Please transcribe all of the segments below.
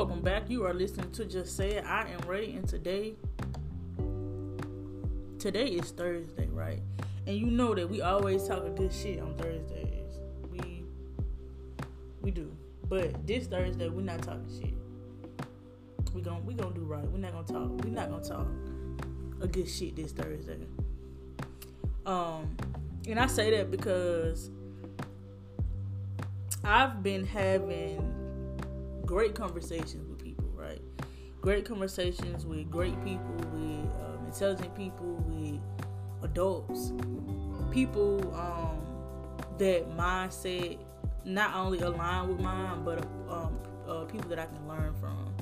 welcome back. You are listening to Just Say It. I am Ray, and today, today is Thursday, right? And you know that we always talk a good shit on Thursdays. We, we do. But this Thursday, we're not talking shit. We gon' we gonna do right. We're not gonna talk. We're not gonna talk a good shit this Thursday. Um, and I say that because I've been having great conversations with people, right? Great conversations with great people, with um, intelligent people, with adults, people um, that mindset not only align with mine, but um, uh, people that I can learn from,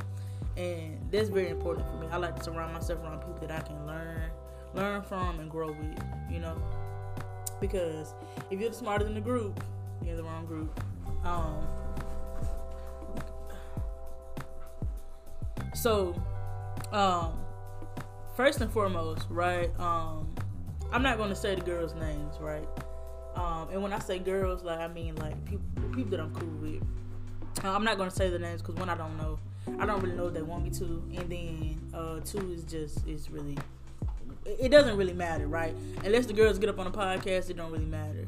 and that's very important for me. I like to surround myself around people that I can learn, learn from, and grow with. You know, because if you're the smartest in the group, you're in the wrong group. Um, So, um, first and foremost, right? Um, I'm not going to say the girls' names, right? Um, and when I say girls, like I mean like people people that I'm cool with. Uh, I'm not going to say the names because one I don't know. I don't really know if they want me to, and then uh, two is just is really it doesn't really matter, right? Unless the girls get up on a podcast, it don't really matter.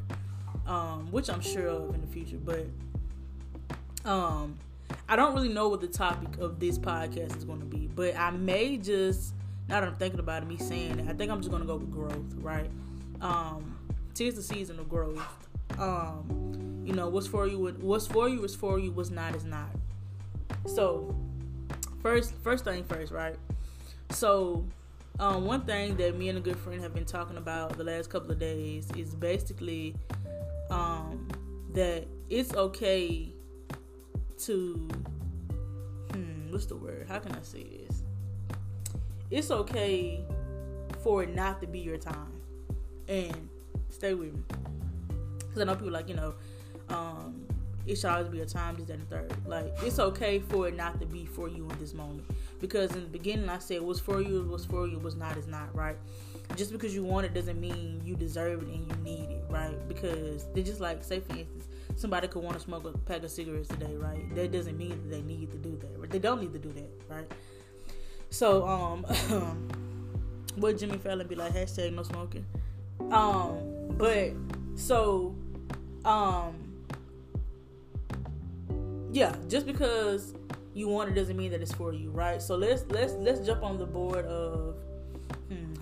Um, which I'm sure of in the future, but um, I don't really know what the topic of this podcast is going to be, but I may just now that I'm thinking about it, me saying it, I think I'm just going to go with growth, right? Um, tis the season of growth. Um, you know, what's for you, what's for you is for you, what's not is not. So, first, first thing first, right? So, um, one thing that me and a good friend have been talking about the last couple of days is basically um, that it's okay to hmm, what's the word? How can I say this? It's okay for it not to be your time. And stay with me. Because I know people like, you know, um, it should always be a time, this, that, and third. Like, it's okay for it not to be for you in this moment. Because in the beginning, I said what's for you, is what's for you, what's not is not, right? Just because you want it doesn't mean you deserve it and you need it, right? Because they're just like, say for instance, somebody could want to smoke a pack of cigarettes today, right? That doesn't mean that they need to do that. They don't need to do that, right? So, um, what Jimmy Fallon be like? Hashtag no smoking. Um, but so, um, yeah, just because you want it doesn't mean that it's for you, right? So let's let's let's jump on the board of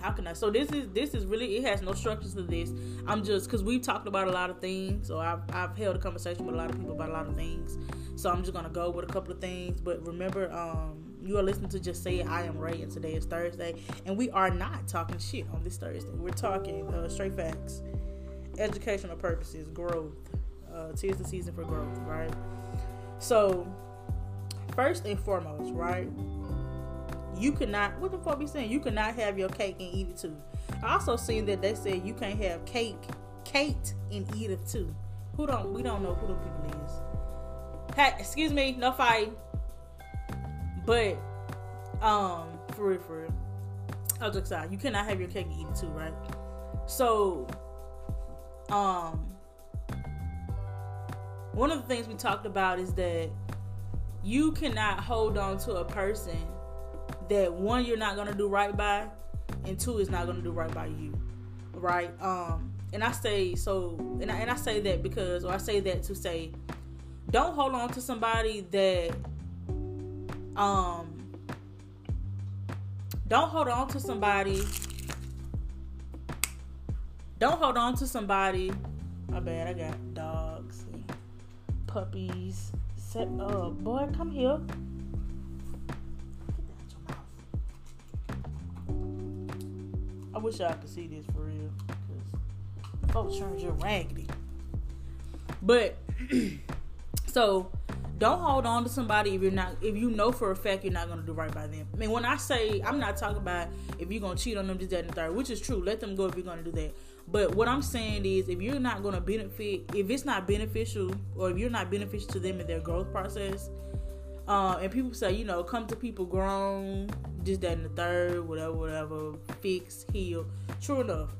how can I? So this is this is really it has no structures to this. I'm just because we've talked about a lot of things, or I've I've held a conversation with a lot of people about a lot of things. So I'm just gonna go with a couple of things. But remember, um, you are listening to just say. I am Ray, and today is Thursday, and we are not talking shit on this Thursday. We're talking uh, straight facts, educational purposes, growth. Uh, tis the season for growth, right? So first and foremost, right? You cannot what the fuck be saying? You cannot have your cake and eat it too. I also seen that they said you can't have cake cake and eat it too. Who don't we don't know who the people is. Hey excuse me no fight but um for real for real. I was excited you cannot have your cake and eat it too right? So um one of the things we talked about is that you cannot hold on to a person that one you're not gonna do right by, and two is not gonna do right by you, right? Um, and I say so, and I, and I say that because, or I say that to say, don't hold on to somebody that, um, don't hold on to somebody. Don't hold on to somebody. My bad, I got dogs, puppies. Set, uh, boy, come here. Wish I could see this for real. Because folks turns you raggedy. But so don't hold on to somebody if you're not if you know for a fact you're not gonna do right by them. I mean when I say I'm not talking about if you're gonna cheat on them, this, that, and third, which is true. Let them go if you're gonna do that. But what I'm saying is if you're not gonna benefit if it's not beneficial or if you're not beneficial to them in their growth process, uh, and people say, you know, come to people grown, just that, and the third, whatever, whatever, fix, heal. True enough.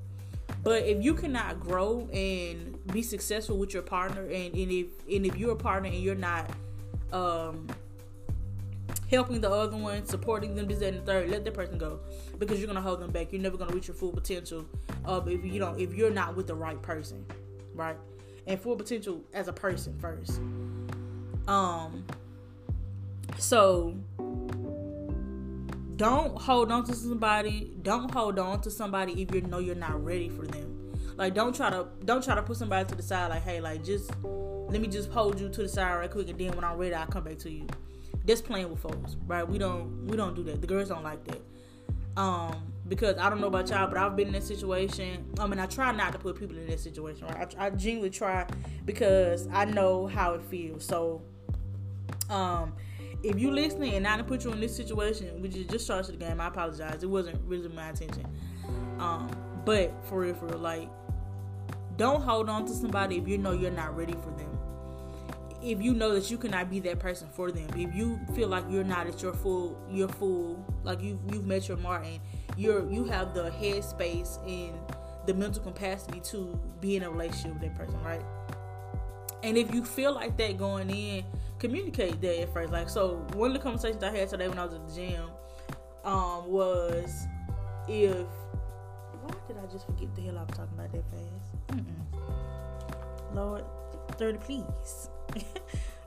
But if you cannot grow and be successful with your partner, and, and if and if you're a partner and you're not, um, helping the other one, supporting them, this, that, and the third, let that person go because you're gonna hold them back. You're never gonna reach your full potential of if you don't if you're not with the right person, right? And full potential as a person first. Um. So don't hold on to somebody. Don't hold on to somebody if you know you're not ready for them. Like don't try to don't try to put somebody to the side. Like hey, like just let me just hold you to the side right quick, and then when I'm ready, I'll come back to you. That's playing with folks, right? We don't we don't do that. The girls don't like that. Um, because I don't know about y'all, but I've been in that situation. I mean, I try not to put people in that situation, right? I, I genuinely try because I know how it feels. So, um, if you listening and I didn't put you in this situation, which is just to the game, I apologize. It wasn't really my intention. Um, but for real, for real, like, don't hold on to somebody if you know you're not ready for them. If you know that you cannot be that person for them, if you feel like you're not at your full, your full, like you've you've met your mark and you're you have the headspace and the mental capacity to be in a relationship with that person, right? And if you feel like that going in, communicate that at first. Like so, one of the conversations I had today when I was at the gym um, was if why did I just forget the hell I was talking about that fast? Mm-mm. Lord, thirty, please.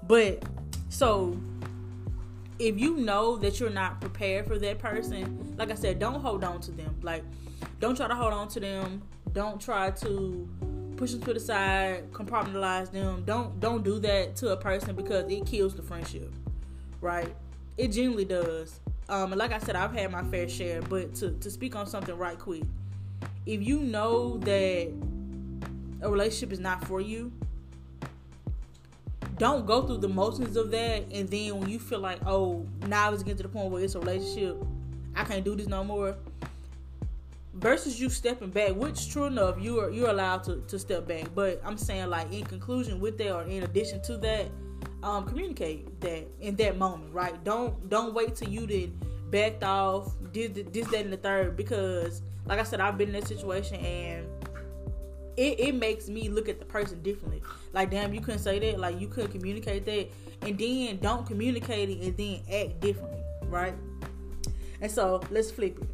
but so if you know that you're not prepared for that person, like I said, don't hold on to them. Like, don't try to hold on to them. Don't try to push them to the side, compartmentalize them. Don't don't do that to a person because it kills the friendship, right? It genuinely does. Um, and like I said, I've had my fair share, but to to speak on something right quick, if you know that a relationship is not for you, don't go through the motions of that, and then when you feel like, oh, now it's getting to the point where it's a relationship, I can't do this no more versus you stepping back, which true enough, you are you're allowed to, to step back. But I'm saying like in conclusion with that or in addition to that, um, communicate that in that moment, right? Don't don't wait till you did backed off, did this, that, and the third because like I said, I've been in that situation and it, it makes me look at the person differently. Like, damn, you couldn't say that, like you couldn't communicate that, and then don't communicate it and then act differently, right? And so let's flip it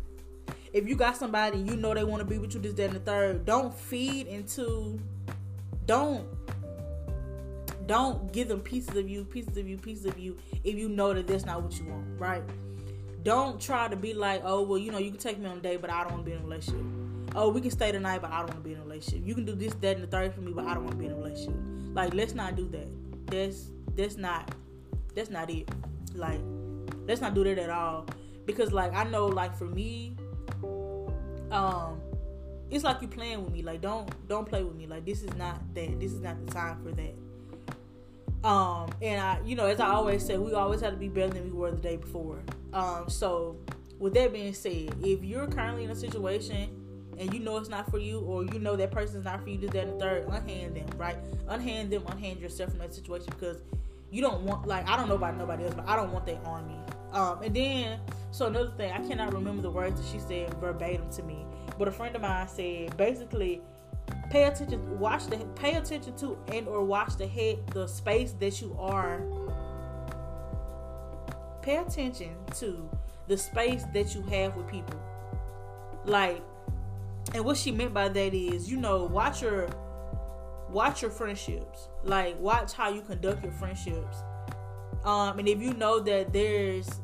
if you got somebody you know they want to be with you this, that, and the third, don't feed into, don't, don't give them pieces of you, pieces of you, pieces of you, if you know that that's not what you want, right? Don't try to be like, oh, well, you know, you can take me on a date, but I don't want to be in a relationship. Oh, we can stay tonight, but I don't want to be in a relationship. You can do this, that, and the third for me, but I don't want to be in a relationship. Like, let's not do that. That's that's not that's not it. Like, let's not do that at all. Because like I know, like for me, um it's like you playing with me like don't don't play with me like this is not that this is not the time for that. Um and i you know as i always say we always have to be better than we were the day before. Um so with that being said if you're currently in a situation and you know it's not for you or you know that person's not for you this that and the third unhand them right? Unhand them unhand yourself from that situation because you don't want like i don't know about nobody else but i don't want that on me. Um and then so another thing, I cannot remember the words that she said verbatim to me, but a friend of mine said basically pay attention watch the pay attention to and or watch the head the space that you are. Pay attention to the space that you have with people. Like and what she meant by that is you know watch your watch your friendships. Like watch how you conduct your friendships. Um and if you know that there's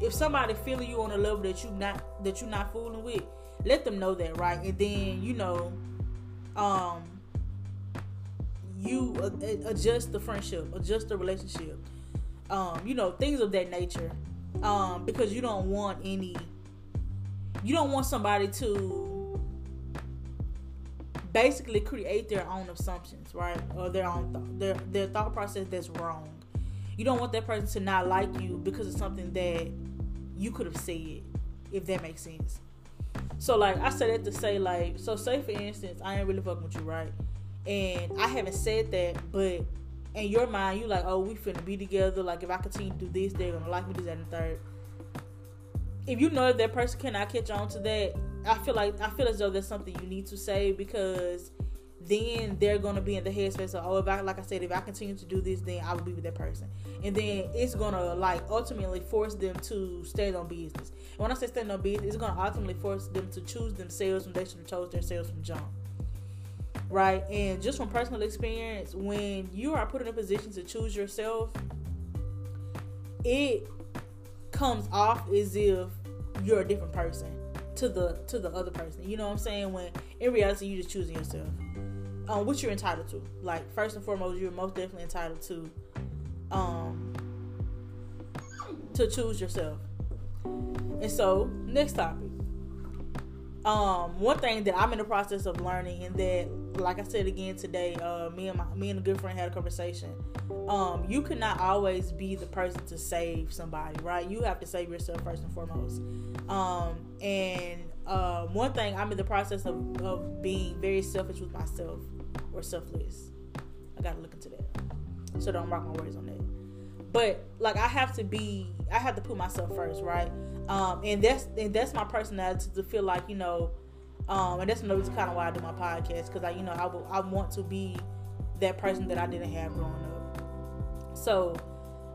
if somebody feeling you on a level that you not that you not fooling with, let them know that, right? And then you know, um, you adjust the friendship, adjust the relationship, um, you know, things of that nature, um, because you don't want any, you don't want somebody to basically create their own assumptions, right, or their own th- their their thought process that's wrong. You don't want that person to not like you because of something that you could have said, if that makes sense. So like I said that to say like so say for instance I ain't really fucking with you right, and I haven't said that, but in your mind you like oh we finna be together like if I continue to do this they're gonna like me this and the third. If you know that that person cannot catch on to that, I feel like I feel as though that's something you need to say because then they're gonna be in the headspace of oh if I like I said if I continue to do this then I will be with that person. And then it's gonna like ultimately force them to stand on business. And when I say stand on business it's gonna ultimately force them to choose themselves when they should have chose themselves from jump. Right? And just from personal experience when you are put in a position to choose yourself it comes off as if you're a different person to the to the other person. You know what I'm saying? When in reality you're just choosing yourself um, what you're entitled to. Like first and foremost, you're most definitely entitled to um to choose yourself. And so, next topic. Um, one thing that I'm in the process of learning, and that, like I said again today, uh, me and my me and a good friend had a conversation. Um, you cannot always be the person to save somebody, right? You have to save yourself first and foremost. Um, and uh, one thing I'm in the process of, of being very selfish with myself or selfless. I gotta look into that. So don't rock my words on that. But like I have to be I have to put myself first, right? Um and that's and that's my personality to feel like, you know, um and that's another kind of why I do my podcast because I you know I, I want to be that person that I didn't have growing up. So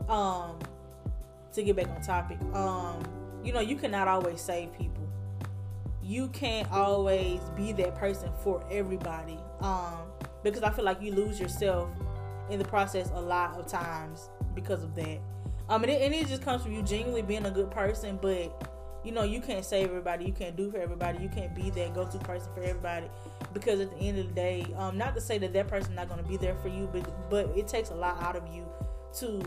um to get back on topic, um you know, you cannot always save people. You can't always be that person for everybody. Um because I feel like you lose yourself in the process a lot of times because of that. Um, and it, and it just comes from you genuinely being a good person, but you know you can't save everybody, you can't do for everybody, you can't be that go-to person for everybody, because at the end of the day, um, not to say that that person's not to be there for you, but but it takes a lot out of you to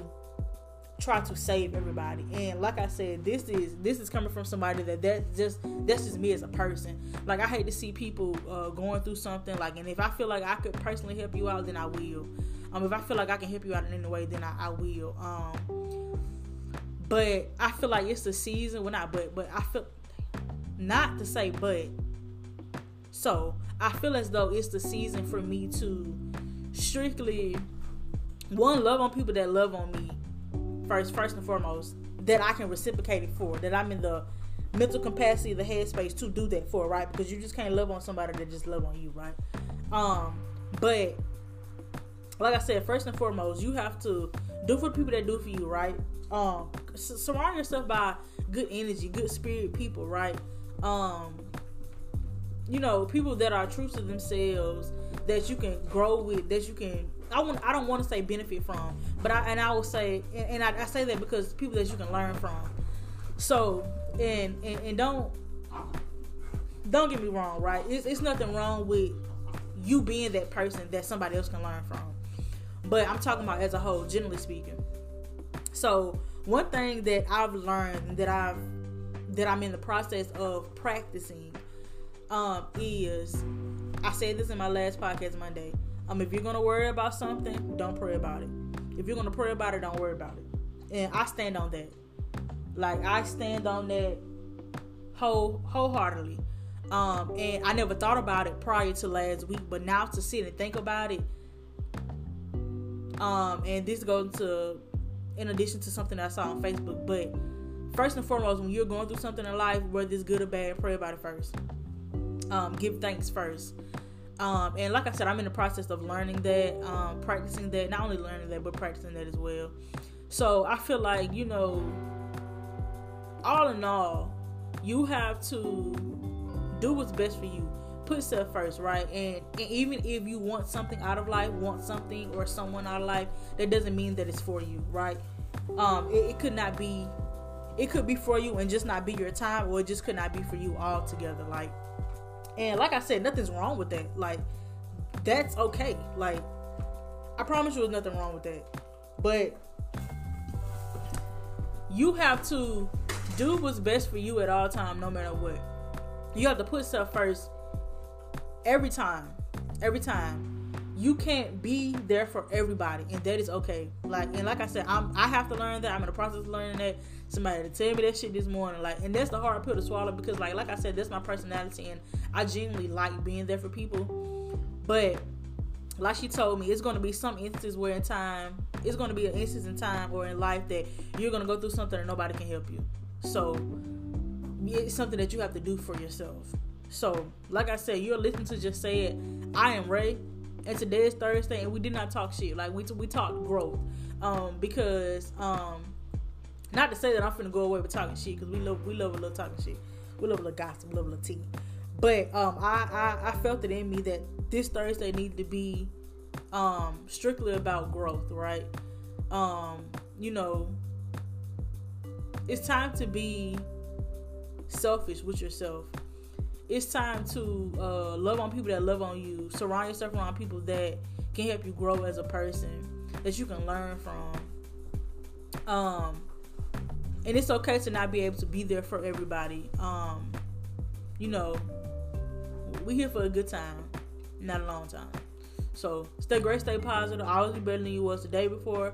try to save everybody. And like I said, this is this is coming from somebody that that just that's just me as a person. Like I hate to see people uh, going through something like, and if I feel like I could personally help you out, then I will. Um, if I feel like I can help you out in any way, then I, I will. Um, but I feel like it's the season. Well, not but, but I feel not to say but. So I feel as though it's the season for me to strictly one love on people that love on me first, first and foremost, that I can reciprocate it for, that I'm in the mental capacity, the headspace to do that for, right? Because you just can't love on somebody that just love on you, right? Um, but like I said, first and foremost, you have to do for the people that do for you, right? Um, surround yourself by good energy, good spirit people, right? Um, you know, people that are true to themselves, that you can grow with, that you can I want I don't want to say benefit from, but I and I will say and, and I, I, say that because people that you can learn from. So and and, and don't don't get me wrong, right? It's, it's nothing wrong with you being that person that somebody else can learn from. But I'm talking about as a whole, generally speaking. So one thing that I've learned that I've that I'm in the process of practicing um, is I said this in my last podcast Monday um, if you're gonna worry about something, don't pray about it. If you're gonna pray about it, don't worry about it. And I stand on that. Like I stand on that whole wholeheartedly. Um, and I never thought about it prior to last week, but now to sit and think about it. Um, and this goes to in addition to something I saw on Facebook, but first and foremost, when you're going through something in life, whether it's good or bad, pray about it first. Um, give thanks first. Um, and like I said, I'm in the process of learning that, um, practicing that, not only learning that, but practicing that as well. So I feel like, you know, all in all, you have to do what's best for you. Put yourself first, right? And, and even if you want something out of life, want something or someone out of life, that doesn't mean that it's for you, right? Um, it, it could not be, it could be for you and just not be your time, or it just could not be for you altogether. Like, and like I said, nothing's wrong with that. Like, that's okay. Like, I promise you there's nothing wrong with that. But you have to do what's best for you at all time, no matter what. You have to put stuff first every time. Every time. You can't be there for everybody, and that is okay. Like and like I said, I'm I have to learn that. I'm in the process of learning that somebody to tell me that shit this morning. Like, and that's the hard pill to swallow because, like, like I said, that's my personality, and I genuinely like being there for people. But like she told me, it's going to be some instances where in time, it's going to be an instance in time or in life that you're going to go through something and nobody can help you. So it's something that you have to do for yourself. So, like I said, you're listening to just say it. I am Ray, and today is Thursday, and we did not talk shit. Like we we talked growth, um, because um, not to say that I'm finna go away with talking shit, because we love we love a little talking shit, we love a little gossip, we love a little tea. But um, I, I I felt it in me that this Thursday needed to be um strictly about growth, right? Um, you know, it's time to be selfish with yourself. It's time to uh, love on people that love on you. Surround yourself around people that can help you grow as a person, that you can learn from. Um, and it's okay to not be able to be there for everybody. Um, you know, we're here for a good time, not a long time. So stay great, stay positive. Always be better than you was the day before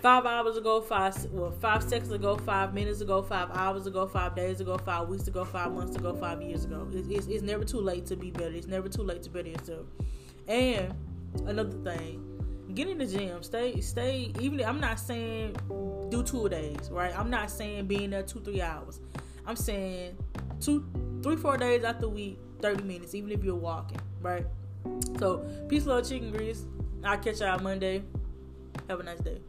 five hours ago, five well, five seconds ago, five minutes ago, five hours ago, five days ago, five weeks ago, five months ago, five years ago. It's, it's, it's never too late to be better. It's never too late to better yourself. And another thing, get in the gym. Stay, stay. Even I'm not saying do two days, right? I'm not saying being there two, three hours. I'm saying two, three, four days out the week, thirty minutes, even if you're walking, right? So peace, love, chicken grease. I'll catch y'all Monday. Have a nice day.